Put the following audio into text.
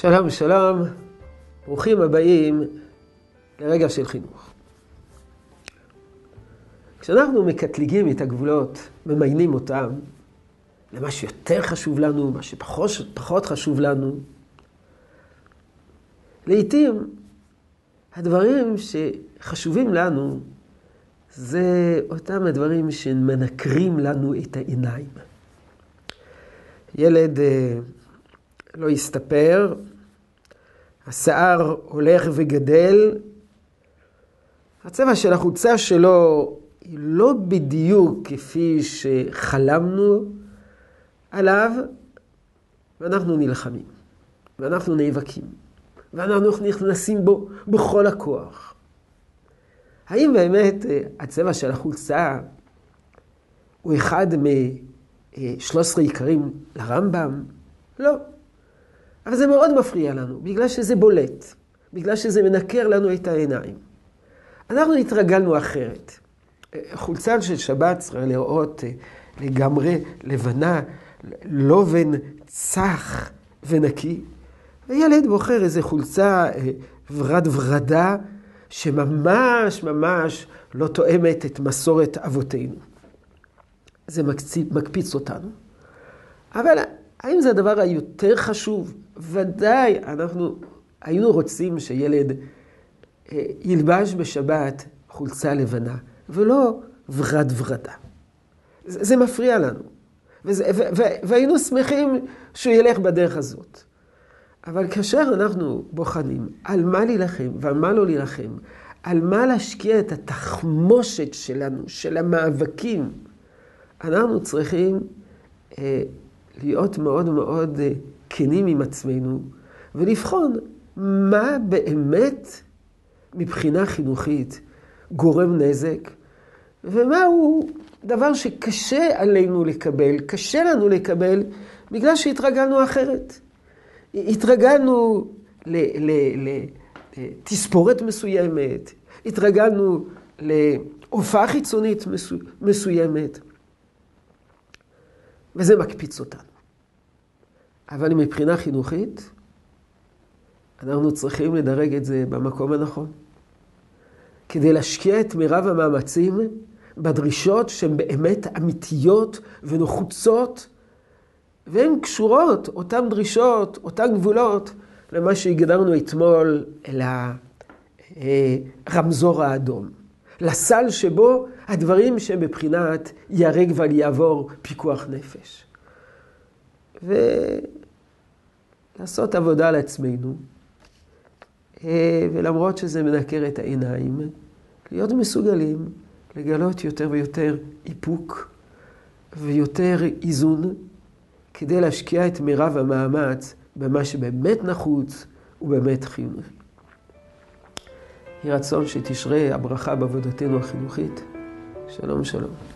שלום, שלום, ברוכים הבאים לרגע של חינוך. כשאנחנו מקטליגים את הגבולות, ממיינים אותם למה שיותר חשוב לנו, מה שפחות חשוב לנו, לעתים הדברים שחשובים לנו זה אותם הדברים שמנקרים לנו את העיניים. ילד לא יסתפר, השיער הולך וגדל, הצבע של החולצה שלו היא לא בדיוק כפי שחלמנו עליו, ואנחנו נלחמים, ואנחנו נאבקים, ואנחנו נכנסים בו בכל הכוח. האם באמת הצבע של החולצה הוא אחד מ-13 עיקרים לרמב"ם? לא. אבל זה מאוד מפריע לנו, בגלל שזה בולט, בגלל שזה מנקר לנו את העיניים. אנחנו התרגלנו אחרת. חולצה של שבת צריכה לראות אה, לגמרי לבנה, לובן צח ונקי. וילד בוחר איזה חולצה אה, ורד ורדה, שממש ממש לא תואמת את מסורת אבותינו. זה מקפיץ אותנו. אבל האם זה הדבר היותר חשוב? ודאי, אנחנו היינו רוצים שילד אה, ילבש בשבת חולצה לבנה, ולא ורד ורדה. זה, זה מפריע לנו. וזה, ו, ו, והיינו שמחים שהוא ילך בדרך הזאת. אבל כאשר אנחנו בוחנים על מה להילחם ועל מה לא להילחם, על מה להשקיע את התחמושת שלנו, של המאבקים, אנחנו צריכים אה, להיות מאוד מאוד אה, כנים עם עצמנו ולבחון מה באמת מבחינה חינוכית גורם נזק ומהו דבר שקשה עלינו לקבל, קשה לנו לקבל בגלל שהתרגלנו אחרת. התרגלנו לתספורת מסוימת, התרגלנו להופעה חיצונית מסוימת, וזה מקפיץ אותנו. אבל מבחינה חינוכית, אנחנו צריכים לדרג את זה במקום הנכון. כדי להשקיע את מירב המאמצים בדרישות שהן באמת אמיתיות ונחוצות, והן קשורות, אותן דרישות, אותן גבולות, למה שהגדרנו אתמול אל הרמזור האדום. לסל שבו הדברים שהם בבחינת ייהרג ואל יעבור פיקוח נפש. ולעשות עבודה על עצמנו, אה, ולמרות שזה מנקר את העיניים, להיות מסוגלים לגלות יותר ויותר איפוק ויותר איזון, כדי להשקיע את מירב המאמץ במה שבאמת נחוץ ובאמת חיוני. יהי רצון שתשרה הברכה בעבודתנו החינוכית. שלום שלום.